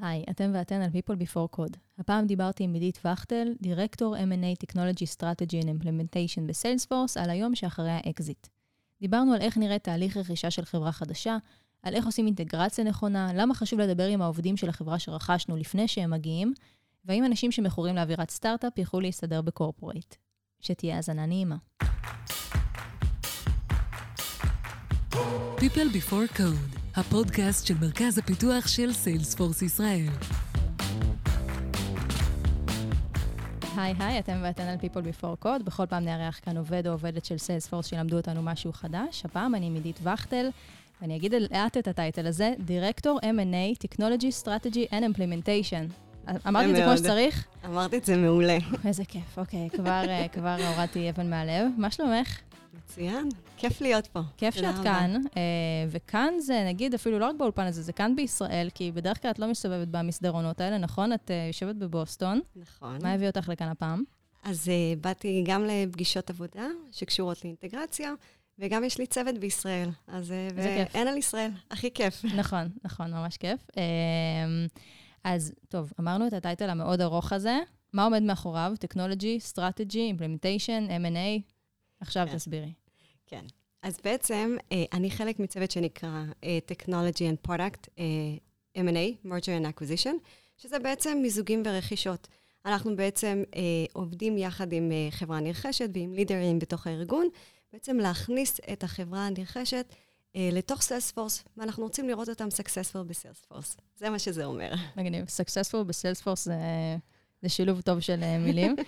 היי, אתם ואתן על People Before Code. הפעם דיברתי עם עידית וכטל, דירקטור M&A Technology Strategy and Implementation בסיילספורס, על היום שאחרי האקזיט. דיברנו על איך נראה תהליך רכישה של חברה חדשה, על איך עושים אינטגרציה נכונה, למה חשוב לדבר עם העובדים של החברה שרכשנו לפני שהם מגיעים, והאם אנשים שמכורים לאווירת סטארט-אפ יוכלו להסתדר ב-corporate. שתהיה האזנה נעימה. People Before Code, הפודקאסט של מרכז הפיתוח של סיילספורס ישראל. היי היי, אתם ואתן על People Before Code. בכל פעם נארח כאן עובד או עובדת של סיילספורס שילמדו אותנו משהו חדש. הפעם אני עם עידית וכטל, ואני אגיד לאט את הטייטל הזה, דירקטור M&A, Technology, Strategy and Implementation. אמרתי את זה כמו שצריך? אמרתי את זה מעולה. איזה כיף, אוקיי, כבר, אה, כבר הורדתי אבן מהלב. מה שלומך? מצוין, כיף להיות פה. כיף שאת רבה. כאן, אה, וכאן זה, נגיד, אפילו לא רק באולפן הזה, זה כאן בישראל, כי בדרך כלל את לא מסתובבת במסדרונות האלה, נכון? את אה, יושבת בבוסטון. נכון. מה הביא אותך לכאן הפעם? אז uh, באתי גם לפגישות עבודה שקשורות לאינטגרציה, וגם יש לי צוות בישראל. אז ואין על ישראל, הכי כיף. נכון, נכון, ממש כיף. אז טוב, אמרנו את הטייטל המאוד ארוך הזה. מה עומד מאחוריו? Technology, Strategy, Implementation, M&A? עכשיו כן. תסבירי. כן. אז בעצם, אה, אני חלק מצוות שנקרא אה, Technology and Product, אה, M&A, Merger and Acquisition, שזה בעצם מיזוגים ורכישות. אנחנו בעצם אה, עובדים יחד עם אה, חברה נרכשת ועם לידרים בתוך הארגון, בעצם להכניס את החברה הנרכשת אה, לתוך סיילספורס, ואנחנו רוצים לראות אותם successful בסיילספורס. זה מה שזה אומר. מגניב, successful בסיילספורס זה, זה שילוב טוב של מילים.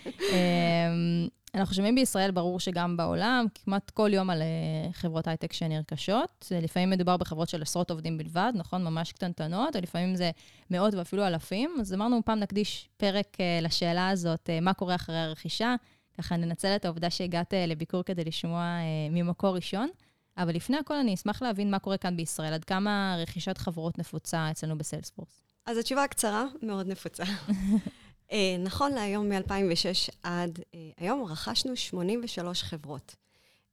אנחנו שומעים בישראל, ברור שגם בעולם, כמעט כל יום על אה, חברות הייטק שנרכשות. לפעמים מדובר בחברות של עשרות עובדים בלבד, נכון? ממש קטנטנות, או לפעמים זה מאות ואפילו אלפים. אז אמרנו, פעם נקדיש פרק לשאלה הזאת, מה קורה אחרי הרכישה. ככה ננצל את העובדה שהגעת לביקור כדי לשמוע ממקור ראשון. אבל לפני הכל, אני אשמח להבין מה קורה כאן בישראל, עד כמה רכישת חברות נפוצה אצלנו בסיילספורס. אז התשובה הקצרה, מאוד נפוצה. Uh, נכון להיום, מ-2006 עד uh, היום, רכשנו 83 חברות,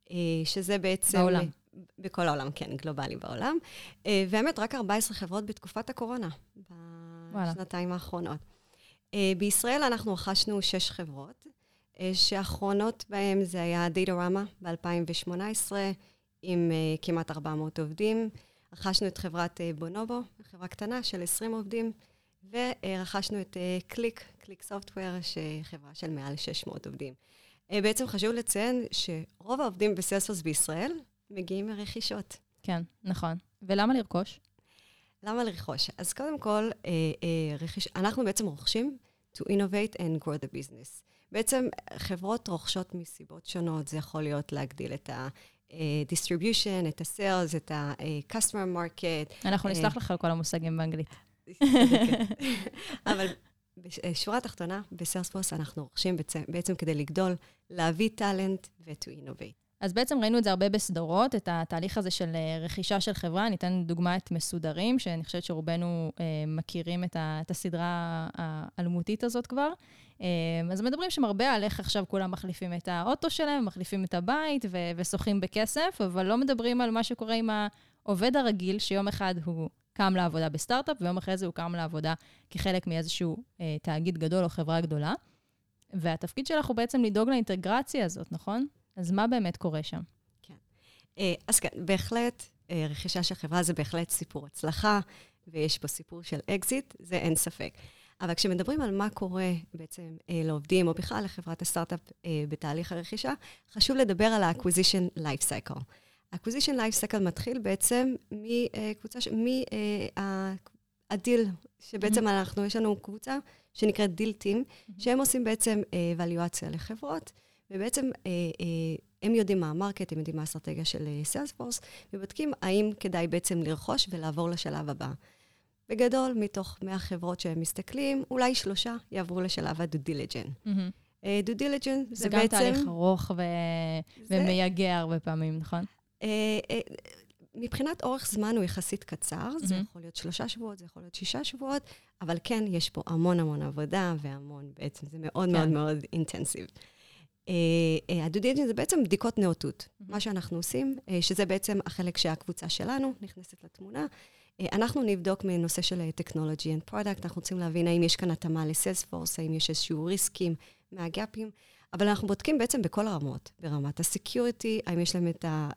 uh, שזה בעצם... בעולם. בכל העולם, כן, גלובלי בעולם. והאמת, רק 14 חברות בתקופת הקורונה, בשנתיים האחרונות. בישראל אנחנו רכשנו 6 חברות, שאחרונות בהן זה היה דאטורמה ב-2018, עם כמעט 400 עובדים. רכשנו את חברת בונובו, חברה קטנה של 20 עובדים, ורכשנו את קליק, ClickSoftware, שחברה של מעל 600 עובדים. Uh, בעצם חשוב לציין שרוב העובדים בסיילספורס בישראל מגיעים מרכישות. כן, נכון. ולמה לרכוש? למה לרכוש? אז קודם כל, uh, uh, רכיש, אנחנו בעצם רוכשים to innovate and grow the business. בעצם חברות רוכשות מסיבות שונות, זה יכול להיות להגדיל את ה... distribution, את ה-sales, את ה-customer market. אנחנו נסלח לך על כל המושגים באנגלית. אבל בשורה התחתונה, בסיילספורס אנחנו רוכשים בעצם כדי לגדול, להביא talent ו-to innovate. אז בעצם ראינו את זה הרבה בסדרות, את התהליך הזה של רכישה של חברה. אני אתן דוגמה את מסודרים, שאני חושבת שרובנו אה, מכירים את, ה, את הסדרה האלמותית הזאת כבר. אה, אז מדברים שם הרבה על איך עכשיו כולם מחליפים את האוטו שלהם, מחליפים את הבית ושוחים בכסף, אבל לא מדברים על מה שקורה עם העובד הרגיל, שיום אחד הוא קם לעבודה בסטארט-אפ, ויום אחרי זה הוא קם לעבודה כחלק מאיזשהו אה, תאגיד גדול או חברה גדולה. והתפקיד שלך הוא בעצם לדאוג לאינטגרציה הזאת, נכון? אז מה באמת קורה שם? כן. אה, אז כן, בהחלט, אה, רכישה של חברה זה בהחלט סיפור הצלחה, ויש פה סיפור של אקזיט, זה אין ספק. אבל כשמדברים על מה קורה בעצם אה, לעובדים, או בכלל לחברת הסטארט-אפ אה, בתהליך הרכישה, חשוב לדבר על ה-acquisition life cycle. ה-acquisition life cycle מתחיל בעצם מקבוצה, מהדיל, שבעצם mm-hmm. אנחנו, יש לנו קבוצה שנקראת deal team, mm-hmm. שהם עושים בעצם אבליואציה לחברות, ובעצם הם יודעים מה ה-market, הם יודעים מה האסטרטגיה של סיילספורס, ובודקים האם כדאי בעצם לרכוש ולעבור לשלב הבא. בגדול, מתוך 100 חברות שהם מסתכלים, אולי שלושה יעברו לשלב. Uh, due diligence זה, זה בעצם... זה גם תהליך ארוך ו... זה... ומייגע הרבה פעמים, נכון? Uh, uh, מבחינת אורך זמן הוא יחסית קצר, mm-hmm. זה יכול להיות שלושה שבועות, זה יכול להיות שישה שבועות, אבל כן, יש פה המון המון עבודה והמון, בעצם זה מאוד כן. מאוד מאוד אינטנסיב. ה due diligence זה בעצם בדיקות נאותות. Mm-hmm. מה שאנחנו עושים, שזה בעצם החלק שהקבוצה שלנו נכנסת לתמונה, אנחנו נבדוק מנושא של Technology and Product, אנחנו רוצים להבין האם יש כאן התאמה ל Salesforce, האם יש איזשהו ריסקים מהגאפים, אבל אנחנו בודקים בעצם בכל הרמות, ברמת ה security, האם יש להם את ה...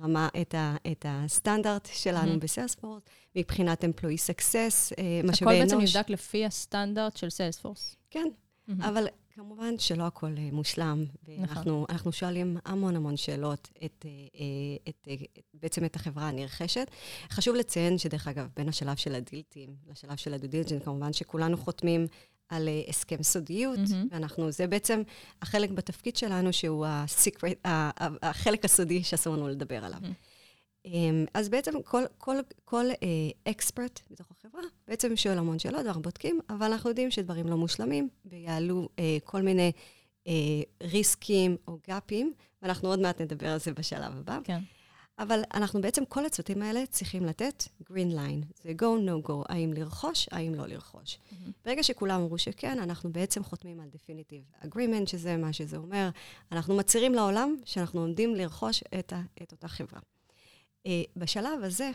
רמה, את, ה, את הסטנדרט שלנו mm-hmm. ב Salesforce, מבחינת employee success, משאבי אנוש. הכל בעצם נבדק לפי הסטנדרט של Salesforce. כן, mm-hmm. אבל כמובן שלא הכל uh, מושלם, ואנחנו נכון. שואלים המון המון שאלות את, uh, את, uh, את, בעצם את החברה הנרכשת. חשוב לציין שדרך אגב, בין השלב של ה deal team לשלב של ה due כמובן שכולנו חותמים על uh, הסכם סודיות, mm-hmm. ואנחנו, זה בעצם החלק בתפקיד שלנו, שהוא הסיקרט, החלק הסודי שאסור לנו לדבר עליו. Mm-hmm. אמ, אז בעצם כל, כל, כל אקספרט uh, בתוך החברה בעצם שואל המון שאלות, ואנחנו בודקים, אבל אנחנו יודעים שדברים לא מושלמים, ויעלו uh, כל מיני uh, ריסקים או גאפים, ואנחנו עוד מעט נדבר על זה בשלב הבא. כן. אבל אנחנו בעצם, כל הצוותים האלה צריכים לתת green line. זה go, no go, האם לרכוש, האם לא לרכוש. Mm-hmm. ברגע שכולם אמרו שכן, אנחנו בעצם חותמים על definitive agreement, שזה מה שזה אומר. אנחנו מצהירים לעולם שאנחנו עומדים לרכוש את, ה, את אותה חברה. Uh, בשלב הזה,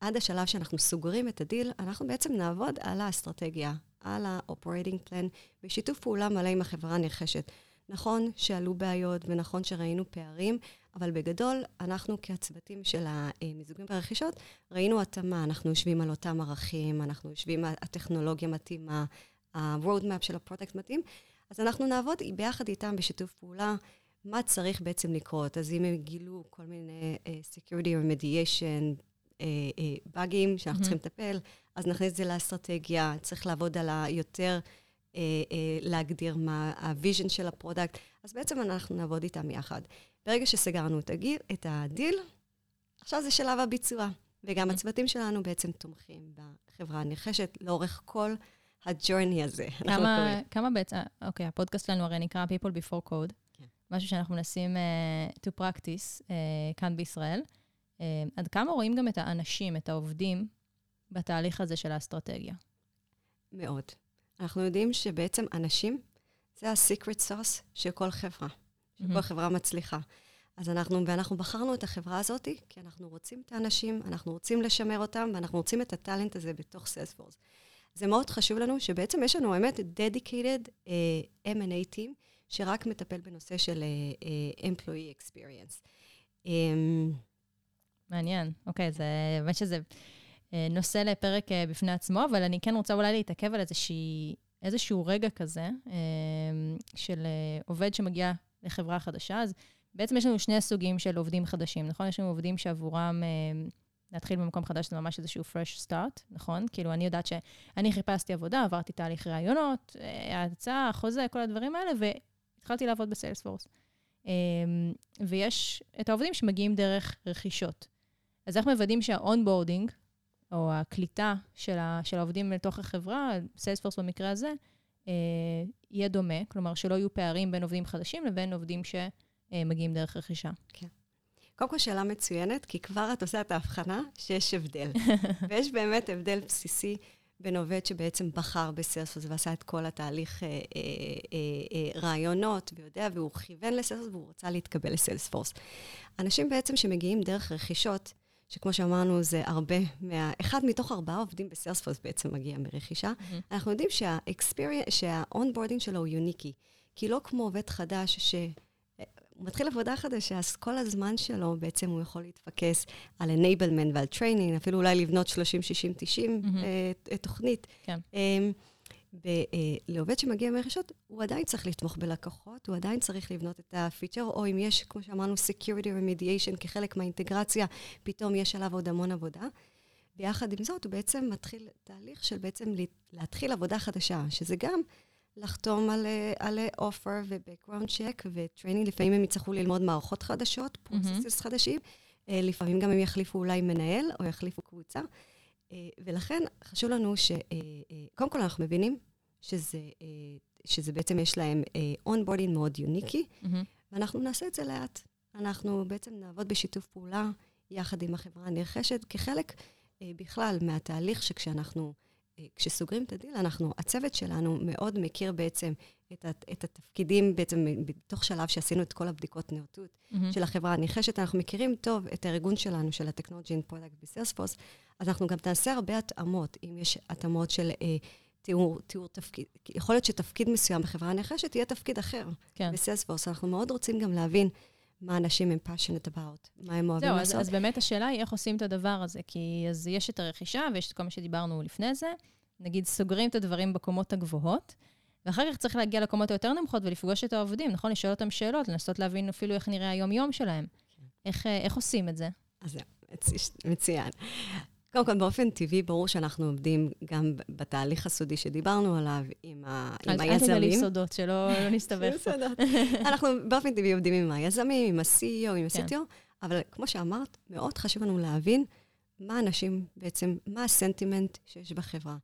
עד השלב שאנחנו סוגרים את הדיל, אנחנו בעצם נעבוד על האסטרטגיה, על ה-operating plan, בשיתוף פעולה מלא עם החברה הנרכשת. נכון שעלו בעיות ונכון שראינו פערים, אבל בגדול, אנחנו כצוותים של המיזוגים והרכישות, ראינו התאמה, אנחנו יושבים על אותם ערכים, אנחנו יושבים על הטכנולוגיה מתאימה, ה-road map של ה product מתאים, אז אנחנו נעבוד ביחד איתם בשיתוף פעולה. מה צריך בעצם לקרות? אז אם הם גילו כל מיני uh, security remediation, באגים uh, uh, שאנחנו mm-hmm. צריכים לטפל, אז נכניס את זה לאסטרטגיה, צריך לעבוד על היותר, uh, uh, להגדיר מה ה vision של ה product, אז בעצם אנחנו נעבוד איתם יחד. ברגע שסגרנו את, הדיל, את הדיל, עכשיו זה שלב הביצוע. וגם mm-hmm. הצוותים שלנו בעצם תומכים בחברה הנרכשת לאורך כל הג'ורני הזה. כמה, כמה בעצם, אוקיי, הפודקאסט שלנו הרי נקרא People Before Code. משהו שאנחנו מנסים uh, to practice uh, כאן בישראל. Uh, עד כמה רואים גם את האנשים, את העובדים, בתהליך הזה של האסטרטגיה? מאוד. אנחנו יודעים שבעצם אנשים זה ה-secret sauce של כל חברה, של mm-hmm. כל חברה מצליחה. אז אנחנו, ואנחנו בחרנו את החברה הזאת, כי אנחנו רוצים את האנשים, אנחנו רוצים לשמר אותם, ואנחנו רוצים את הטאלנט הזה בתוך סיילספורס. זה מאוד חשוב לנו, שבעצם יש לנו, האמת, dedicated uh, M&A team, שרק מטפל בנושא של uh, uh, employee experience. Um, מעניין. אוקיי, זה באמת שזה נושא לפרק בפני עצמו, אבל אני כן רוצה אולי להתעכב על איזושהי, איזשהו רגע כזה uh, של uh, עובד שמגיע לחברה חדשה. אז בעצם יש לנו שני סוגים של עובדים חדשים, נכון? יש לנו עובדים שעבורם... Uh, להתחיל במקום חדש זה ממש איזשהו fresh start, נכון? כאילו, אני יודעת שאני חיפשתי עבודה, עברתי תהליך ראיונות, הצעה, חוזה, כל הדברים האלה, התחלתי לעבוד ב Salesforce. ויש את העובדים שמגיעים דרך רכישות. אז איך מוודאים שה onboarding, או הקליטה של, ה, של העובדים לתוך החברה, Salesforce במקרה הזה, uh, יהיה דומה, כלומר שלא יהיו פערים בין עובדים חדשים לבין עובדים שמגיעים דרך רכישה. כן. קודם כל, שאלה מצוינת, כי כבר את עושה את ההבחנה שיש הבדל. ויש באמת הבדל בסיסי בין עובד שבעצם בחר בסיילספורס ועשה את כל התהליך אה, אה, אה, אה, רעיונות, ויודע, והוא כיוון לסיילספורס והוא רצה להתקבל לסיילספורס. אנשים בעצם שמגיעים דרך רכישות, שכמו שאמרנו, זה הרבה מה... אחד מתוך ארבעה עובדים בסיילספורס בעצם מגיע מרכישה. Mm-hmm. אנחנו יודעים שה-onboarding שלו הוא יוניקי. כי לא כמו עובד חדש ש... הוא מתחיל עבודה חדשה, אז כל הזמן שלו בעצם הוא יכול להתפקס על enablement ועל training, אפילו אולי לבנות 30, 60, 90 mm-hmm. uh, תוכנית. כן. Um, לעובד שמגיע מרכישות, הוא עדיין צריך לתמוך בלקוחות, הוא עדיין צריך לבנות את הפיצ'ר, או אם יש, כמו שאמרנו, security remediation כחלק מהאינטגרציה, פתאום יש עליו עוד המון עבודה. ביחד עם זאת, הוא בעצם מתחיל תהליך של בעצם להתחיל עבודה חדשה, שזה גם לחתום על, על offer ו-background check ו training. לפעמים הם יצטרכו ללמוד מערכות חדשות, processes mm-hmm. חדשים. אה, לפעמים גם הם יחליפו אולי מנהל או יחליפו קבוצה. אה, ולכן חשוב לנו ש... קודם כל אנחנו מבינים שזה, שזה בעצם יש להם onboarding מאוד unique, mm-hmm. ואנחנו נעשה את זה לאט. אנחנו בעצם נעבוד בשיתוף פעולה יחד עם החברה הנרכשת, כחלק בכלל מהתהליך שכשאנחנו... אה, כשסוגרים את הדיל, אנחנו, הצוות שלנו מאוד מכיר בעצם את, את התפקידים בעצם בתוך שלב שעשינו את כל הבדיקות נאותות mm-hmm. של החברה הנרכשת. אנחנו מכירים טוב את הארגון שלנו, של ה technology product ב Salesforce, אז אנחנו גם נעשה הרבה התאמות, אם יש התאמות של אה, תיאור, תיאור תפקיד, יכול להיות שתפקיד מסוים בחברה הנרכשת יהיה תפקיד אחר כן. ב Salesforce. אנחנו מאוד רוצים גם להבין מה אנשים הם passionate about, מה הם אוהבים זהו, לעשות. אז, אז באמת השאלה היא איך עושים את הדבר הזה, כי אז יש את הרכישה ויש את כל מה שדיברנו לפני זה. נגיד, סוגרים את הדברים בקומות הגבוהות, ואחר כך צריך להגיע לקומות היותר נמוכות ולפגוש את העובדים, נכון? לשאול אותם שאלות, לנסות להבין אפילו איך נראה היום-יום שלהם. כן. איך, אה, איך עושים את זה? אז זהו, מצוין. קודם כל, באופן טבעי, ברור שאנחנו עובדים גם בתהליך הסודי שדיברנו עליו, עם, ה, עם היזמים. אל תגלי סודות, שלא לא נסתבך פה. אנחנו באופן טבעי עובדים עם היזמים, עם ה-CEO, עם ה-CTO, כן. אבל כמו שאמרת, מאוד חשוב לנו להבין מה אנשים בעצם, מה הסנטימנט שיש בחברה.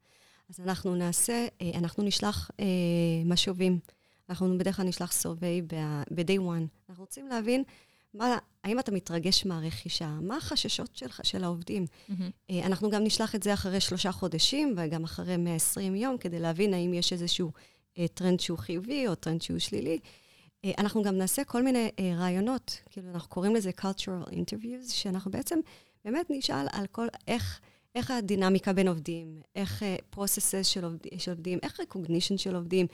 אז אנחנו נעשה, אה, אנחנו נשלח אה, משובים. אנחנו בדרך כלל נשלח סורבי ב-day one. אנחנו רוצים להבין מה, האם אתה מתרגש מהרכישה? מה החששות שלך, של העובדים? Mm-hmm. אנחנו גם נשלח את זה אחרי שלושה חודשים וגם אחרי 120 יום, כדי להבין האם יש איזשהו טרנד שהוא חיובי או טרנד שהוא שלילי. אנחנו גם נעשה כל מיני ראיונות, כאילו אנחנו קוראים לזה cultural interviews, שאנחנו בעצם באמת נשאל על כל, איך... איך הדינמיקה בין עובדים, איך uh, processes של, עובד, של עובדים, איך recognition של עובדים,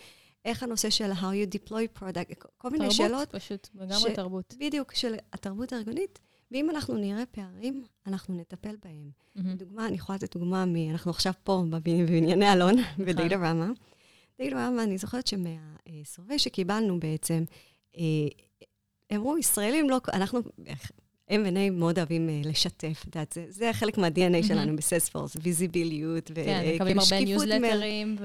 איך הנושא של how you deploy product, כל מיני תרבות, שאלות. תרבות, פשוט, לגמרי ש... תרבות. בדיוק, של התרבות הארגונית. ואם אנחנו נראה פערים, אנחנו נטפל בהם. Mm-hmm. דוגמה, אני יכולה לתת דוגמה מ... אנחנו עכשיו פה בבנייני אלון, ב Datorama. Datorama, אני זוכרת שמה survey שקיבלנו בעצם, אה, אמרו, ישראלים לא... אנחנו M&A מאוד אוהבים uh, לשתף, את יודעת, זה, זה חלק מה-DNA. שלנו ב Salesforce, ויזיביליות, וכאילו כן, מקבלים הרבה ניוזלטרים,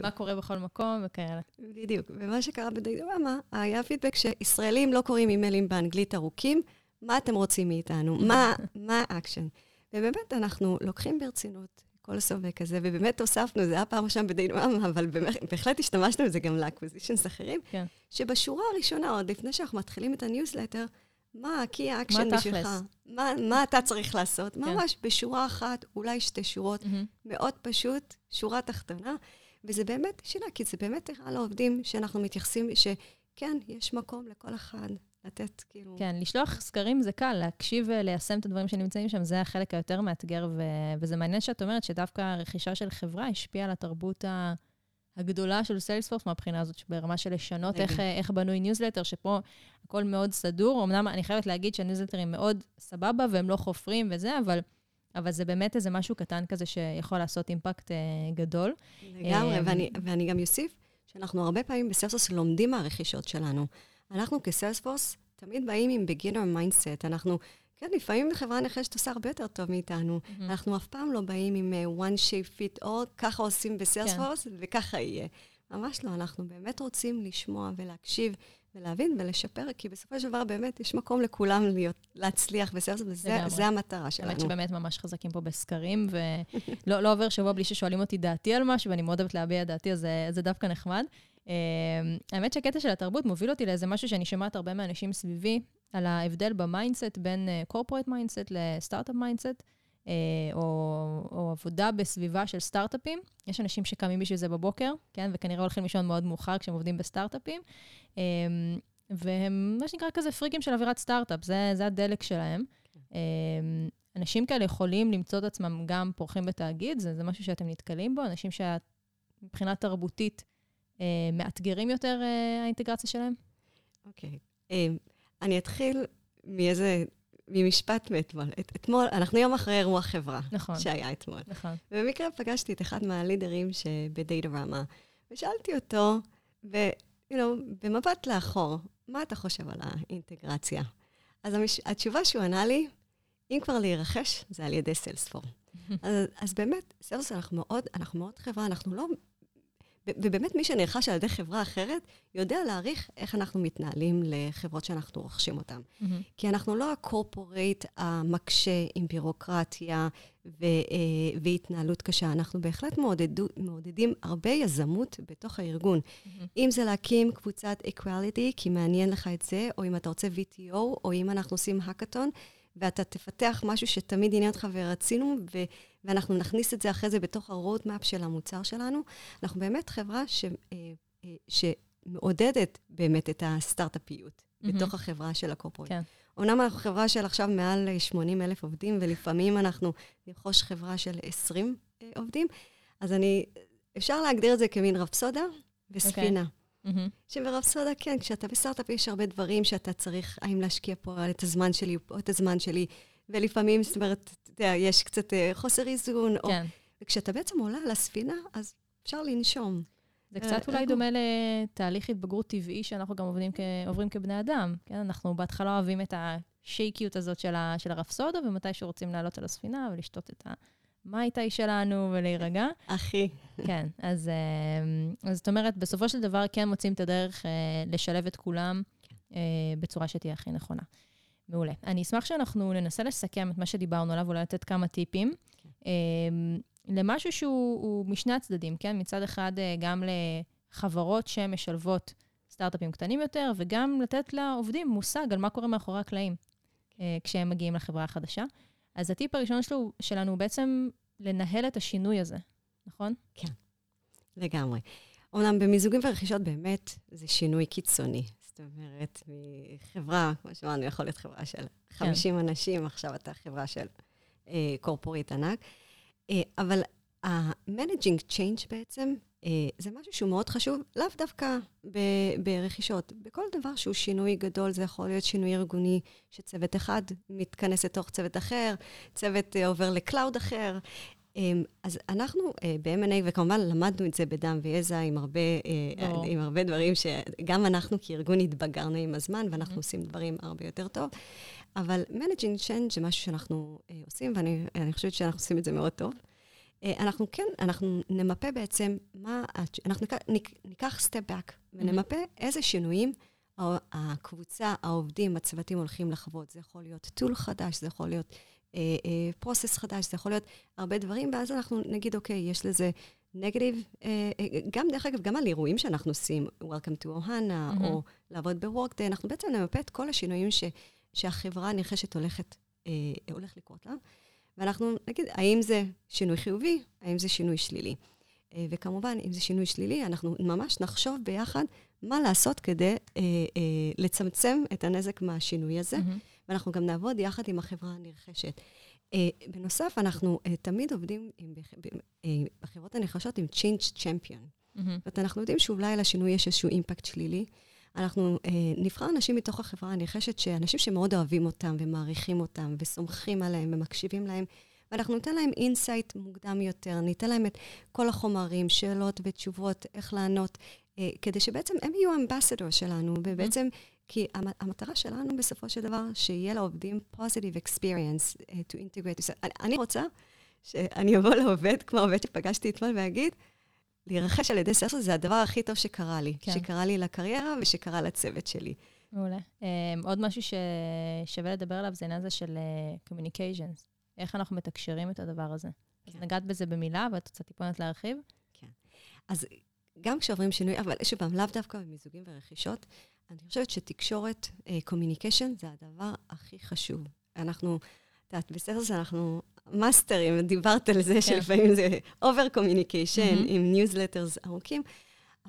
ומה קורה בכל מקום וכאלה. בדיוק, ומה שקרה ב Datorama, היה פידבק שישראלים לא קוראים אימיילים באנגלית ארוכים, מה אתם רוצים מאיתנו? מה, האקשן? ובאמת, אנחנו לוקחים ברצינות כל הסובק הזה, ובאמת הוספנו, זה היה פעם ראשונה ב Datorama, אבל בהחלט השתמשנו בזה גם ל acquisitions אחרים, כן. שבשורה הראשונה, עוד לפני שאנחנו מתחילים את הניוזלטר, מה ה-key action בשבילך? מה, מה אתה צריך לעשות? כן. ממש בשורה אחת, אולי שתי שורות, mm-hmm. מאוד פשוט, שורה תחתונה. וזה באמת שאלה, כי זה באמת הראה לעובדים שאנחנו מתייחסים, שכן, יש מקום לכל אחד לתת, כאילו... כן, לשלוח סקרים זה קל, להקשיב וליישם את הדברים שנמצאים שם, זה החלק היותר מאתגר, ו... וזה מעניין שאת אומרת שדווקא הרכישה של חברה השפיעה על התרבות ה... הגדולה של Salesforce מהבחינה הזאת, ברמה של לשנות איך, איך בנוי ניוזלטר, שפה הכל מאוד סדור. אמנם אני חייבת להגיד שהניוזלטרים מאוד סבבה והם לא חופרים וזה, אבל, אבל זה באמת איזה משהו קטן כזה שיכול לעשות אימפקט אה, גדול. לגמרי, אה, ואני, ואני גם אוסיף שאנחנו הרבה פעמים ב Salesforce לומדים מהרכישות שלנו. אנחנו כ Salesforce תמיד באים עם beginner mindset. אנחנו כן, לפעמים חברה נחשת עושה הרבה יותר טוב מאיתנו. Mm-hmm. אנחנו אף פעם לא באים עם uh, one shape fit all, ככה עושים בסיילספורס, כן. וככה יהיה. ממש לא, אנחנו באמת רוצים לשמוע ולהקשיב ולהבין ולשפר, כי בסופו של דבר באמת יש מקום לכולם להיות, להצליח בסיילספורס, וזה המטרה שלנו. האמת שבאמת ממש חזקים פה בסקרים, ולא לא עובר שבוע בלי ששואלים אותי דעתי על משהו, ואני מאוד אוהבת להביע את דעתי, אז זה, זה דווקא נחמד. Uh, האמת שהקטע של התרבות מוביל אותי לאיזה משהו שאני שומעת הרבה מאנשים סביבי, על ההבדל ב mindset בין corporate mindset לסטארט-אפ mindset, או, או עבודה בסביבה של סטארט-אפים. יש אנשים שקמים בשביל זה בבוקר, כן? וכנראה הולכים לישון מאוד מאוחר כשהם עובדים בסטארט-אפים. אמ, והם, מה שנקרא, כזה פריקים של אווירת סטארט-אפ, זה, זה הדלק שלהם. אמ, אנשים כאלה יכולים למצוא את עצמם גם פורחים בתאגיד, זה, זה משהו שאתם נתקלים בו, אנשים שמבחינה תרבותית אה, מאתגרים יותר אה, האינטגרציה שלהם? אוקיי. Okay. אמ, um, אני אתחיל מאיזה, ממשפט מאתמול. את, אתמול, אנחנו יום אחרי אירוע חברה. נכון. שהיה אתמול. נכון. ובמקרה פגשתי את אחד מהלידרים שבדאטה רמה, ושאלתי אותו, ו, you know, במבט לאחור, מה אתה חושב על האינטגרציה? אז המש... התשובה שהוא ענה לי, אם כבר להירכש, זה על ידי סיילספור. אז, אז באמת, סיילספור, אנחנו מאוד, אנחנו מאוד חברה, אנחנו לא ובאמת מי שנרכש על ידי חברה אחרת, יודע להעריך איך אנחנו מתנהלים לחברות שאנחנו רוכשים אותן. Mm-hmm. כי אנחנו לא הקורפורייט המקשה עם בירוקרטיה ו, אה, והתנהלות קשה, אנחנו בהחלט מעודדו, מעודדים הרבה יזמות בתוך הארגון. Mm-hmm. אם זה להקים קבוצת אקואליטי, כי מעניין לך את זה, או אם אתה רוצה VTO, או אם אנחנו עושים האקתון, ואתה תפתח משהו שתמיד עניין אותך ורצינו, ו... ואנחנו נכניס את זה אחרי זה בתוך ה-road map של המוצר שלנו. אנחנו באמת חברה ש... שמעודדת באמת את הסטארט-אפיות mm-hmm. בתוך החברה של הקורפורט. כן. אומנם אנחנו חברה של עכשיו מעל 80 אלף עובדים, ולפעמים אנחנו נרכוש חברה של 20 עובדים, אז אני, אפשר להגדיר את זה כמין רפסודה וספינה. Okay. Mm-hmm. שברפסודה, כן, כשאתה בסטארט-אפ יש הרבה דברים שאתה צריך, האם להשקיע פה את הזמן שלי או את הזמן שלי, ולפעמים, זאת אומרת, אתה יודע, יש קצת uh, חוסר איזון. כן. או, וכשאתה בעצם עולה על הספינה, אז אפשר לנשום. זה קצת uh, אולי דומה לתהליך התבגרות טבעי שאנחנו גם עובדים כ... עוברים כבני אדם. כן, אנחנו בהתחלה אוהבים את השייקיות הזאת של, ה... של הרפסודה, ומתישהו רוצים לעלות על הספינה ולשתות את המייטאי שלנו ולהירגע. הכי. כן, אז, אה, אז זאת אומרת, בסופו של דבר כן מוצאים את הדרך אה, לשלב את כולם אה, בצורה שתהיה הכי נכונה. מעולה. אני אשמח שאנחנו ננסה לסכם את מה שדיברנו עליו, אולי לתת כמה טיפים. כן. למשהו שהוא משני הצדדים, כן? מצד אחד, גם לחברות שמשלבות סטארט-אפים קטנים יותר, וגם לתת לעובדים מושג על מה קורה מאחורי הקלעים כשהם מגיעים לחברה החדשה. אז הטיפ הראשון שלו, שלנו הוא בעצם לנהל את השינוי הזה, נכון? כן, לגמרי. אומנם במיזוגים ורכישות באמת זה שינוי קיצוני. זאת אומרת, מחברה, כמו שאמרנו, יכול להיות חברה של 50 כן. אנשים, עכשיו אתה חברה של אה, קורפורית ענק. אה, אבל ה-managing change בעצם אה, זה משהו שהוא מאוד חשוב, לאו דווקא ב- ברכישות. בכל דבר שהוא שינוי גדול, זה יכול להיות שינוי ארגוני, שצוות אחד מתכנס לתוך צוות אחר, צוות אה, עובר לקלאוד אחר. אמ, אז אנחנו אה, ב-M&A, וכמובן למדנו את זה בדם ויזע עם הרבה, עם הרבה דברים שגם אנחנו כארגון התבגרנו עם הזמן, ואנחנו mm-hmm. עושים דברים הרבה יותר טוב. אבל Managing Change זה משהו שאנחנו עושים, ואני חושבת שאנחנו עושים את זה מאוד טוב. אה, אנחנו כן, אנחנו נמפה בעצם מה, אנחנו ניקח, סטפ באק ונמפה איזה שינויים הקבוצה, העובדים, הצוותים הולכים לחוות. זה יכול להיות טול חדש, זה יכול להיות פרוסס uh, uh, חדש, זה יכול להיות הרבה דברים, ואז אנחנו נגיד, אוקיי, יש לזה נגטיב, גם דרך אגב, גם על אירועים שאנחנו עושים, Welcome to Ohana, mm-hmm. או לעבוד ב-Workday, אנחנו בעצם נמפה את כל השינויים ש, שהחברה הנרכשת הולכת, הולך לקרות לה. ואנחנו נגיד, האם זה שינוי חיובי, האם זה שינוי שלילי. אה, וכמובן, אם זה שינוי שלילי, אנחנו ממש נחשוב ביחד מה לעשות כדי אה, אה, לצמצם את הנזק מהשינוי הזה, mm-hmm. ואנחנו גם נעבוד יחד עם החברה הנרכשת. אה, בנוסף, אנחנו אה, תמיד עובדים עם, אה, בחברות הנרכשות עם Change Champion. Mm-hmm. זאת אומרת, אנחנו יודעים שאולי לשינוי יש איזשהו אימפקט שלילי. אנחנו אה, נבחר אנשים מתוך החברה. הנרכשת, שאנשים שמאוד אוהבים אותם ומעריכים אותם וסומכים עליהם ומקשיבים להם, ואנחנו ניתן להם insight מוקדם יותר, ניתן להם את כל החומרים, שאלות ותשובות, איך לענות, אה, כדי שבעצם הם יהיו ambassador שלנו, ובעצם... כי המטרה שלנו בסופו של דבר, שיהיה לעובדים positive experience uh, to integrate. אני, אני רוצה שאני אבוא לעובד, כמו עובד שפגשתי אתמול, ואגיד, להירכש על ידי סרסו זה הדבר הכי טוב שקרה לי. כן. שקרה לי לקריירה ושקרה לצוות שלי. מעולה. Um, עוד משהו ששווה לדבר עליו זה העניין הזה של uh, communications. איך אנחנו מתקשרים את הדבר הזה. כן. אז נגעת בזה במילה, ואת רוצה טיפונת להרחיב? כן. אז גם כשעוברים שינוי, אבל שוב פעם, לאו דווקא במיזוגים ורכישות, אני חושבת שתקשורת, communication, uh, זה הדבר הכי חשוב. אנחנו, את יודעת, בסרס אנחנו מאסטרים, דיברת על זה כן. שלפעמים זה over communication mm-hmm. עם newsletters ארוכים,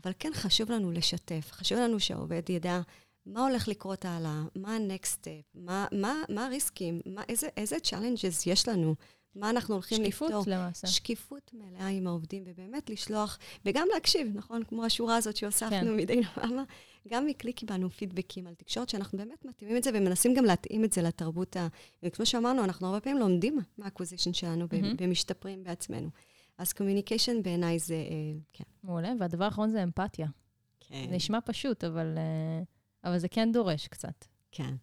אבל כן חשוב לנו לשתף, חשוב לנו שהעובד ידע מה הולך לקרות הלאה, מה ה-next step, מה, מה, מה הריסקים, מה, איזה, איזה challenges יש לנו, מה אנחנו הולכים שקיפות לפתור. שקיפות למעשה. שקיפות מלאה עם העובדים, ובאמת לשלוח, וגם להקשיב, נכון? כמו השורה הזאת שהוספנו כן. מדי פעם. גם מכלי קיבלנו פידבקים על תקשורת, שאנחנו באמת מתאימים את זה ומנסים גם להתאים את זה לתרבות ה... וכמו שאמרנו, אנחנו הרבה פעמים לומדים מה acquisition שלנו mm-hmm. ומשתפרים בעצמנו. אז communication בעיניי זה, אה, כן. מעולה, והדבר האחרון זה אמפתיה. כן. זה נשמע פשוט, אבל, אה, אבל זה כן דורש קצת. כן.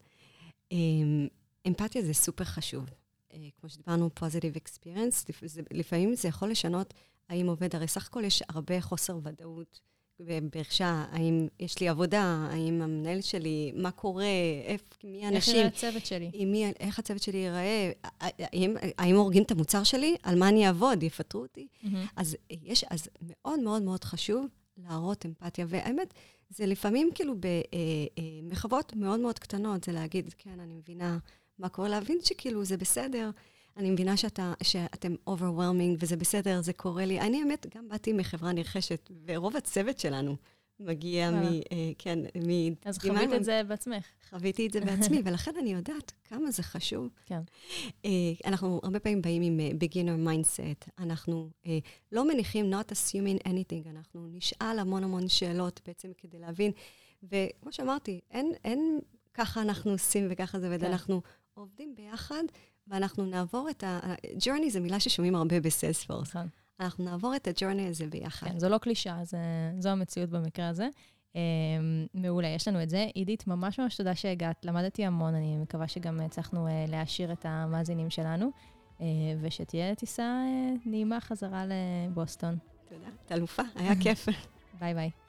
אמ, אמפתיה זה סופר חשוב. אה, כמו שדיברנו, positive experience, לפעמים זה יכול לשנות האם עובד, הרי סך הכל יש הרבה חוסר ודאות. בבאר האם יש לי עבודה, האם המנהל שלי, מה קורה, איפה, מי האנשים. איך יראה הצוות שלי? מי, איך הצוות שלי ייראה, האם, האם הורגים את המוצר שלי, על מה אני אעבוד, יפטרו אותי. Mm-hmm. אז יש, אז מאוד מאוד מאוד חשוב להראות אמפתיה. והאמת, זה לפעמים כאילו במחוות אה, אה, מאוד מאוד קטנות, זה להגיד, כן, אני מבינה מה קורה, להבין שכאילו זה בסדר. אני מבינה שאתה, שאתם overwhelming וזה בסדר, זה קורה לי. אני, האמת, גם באתי מחברה נרכשת, ורוב הצוות שלנו מגיע מ... כן, מ... אז חווית את זה בעצמך. חוויתי את זה בעצמי, ולכן אני יודעת כמה זה חשוב. כן. אנחנו הרבה פעמים באים עם beginner mindset. אנחנו לא מניחים not assuming anything, אנחנו נשאל המון המון שאלות בעצם כדי להבין. וכמו שאמרתי, אין, אין ככה אנחנו עושים וככה זה, ואנחנו כן. עובדים ביחד, ואנחנו נעבור את ה... journey זו מילה ששומעים הרבה בסיילספורס. נכון. אנחנו נעבור את הג'ורני הזה ביחד. כן, זו לא קלישאה, זו המציאות במקרה הזה. Um, מעולה, יש לנו את זה. עידית, ממש ממש תודה שהגעת, למדתי המון, אני מקווה שגם הצלחנו uh, להעשיר את המאזינים שלנו, uh, ושתהיה טיסה uh, נעימה חזרה לבוסטון. תודה, את אלופה, היה כיף. ביי ביי.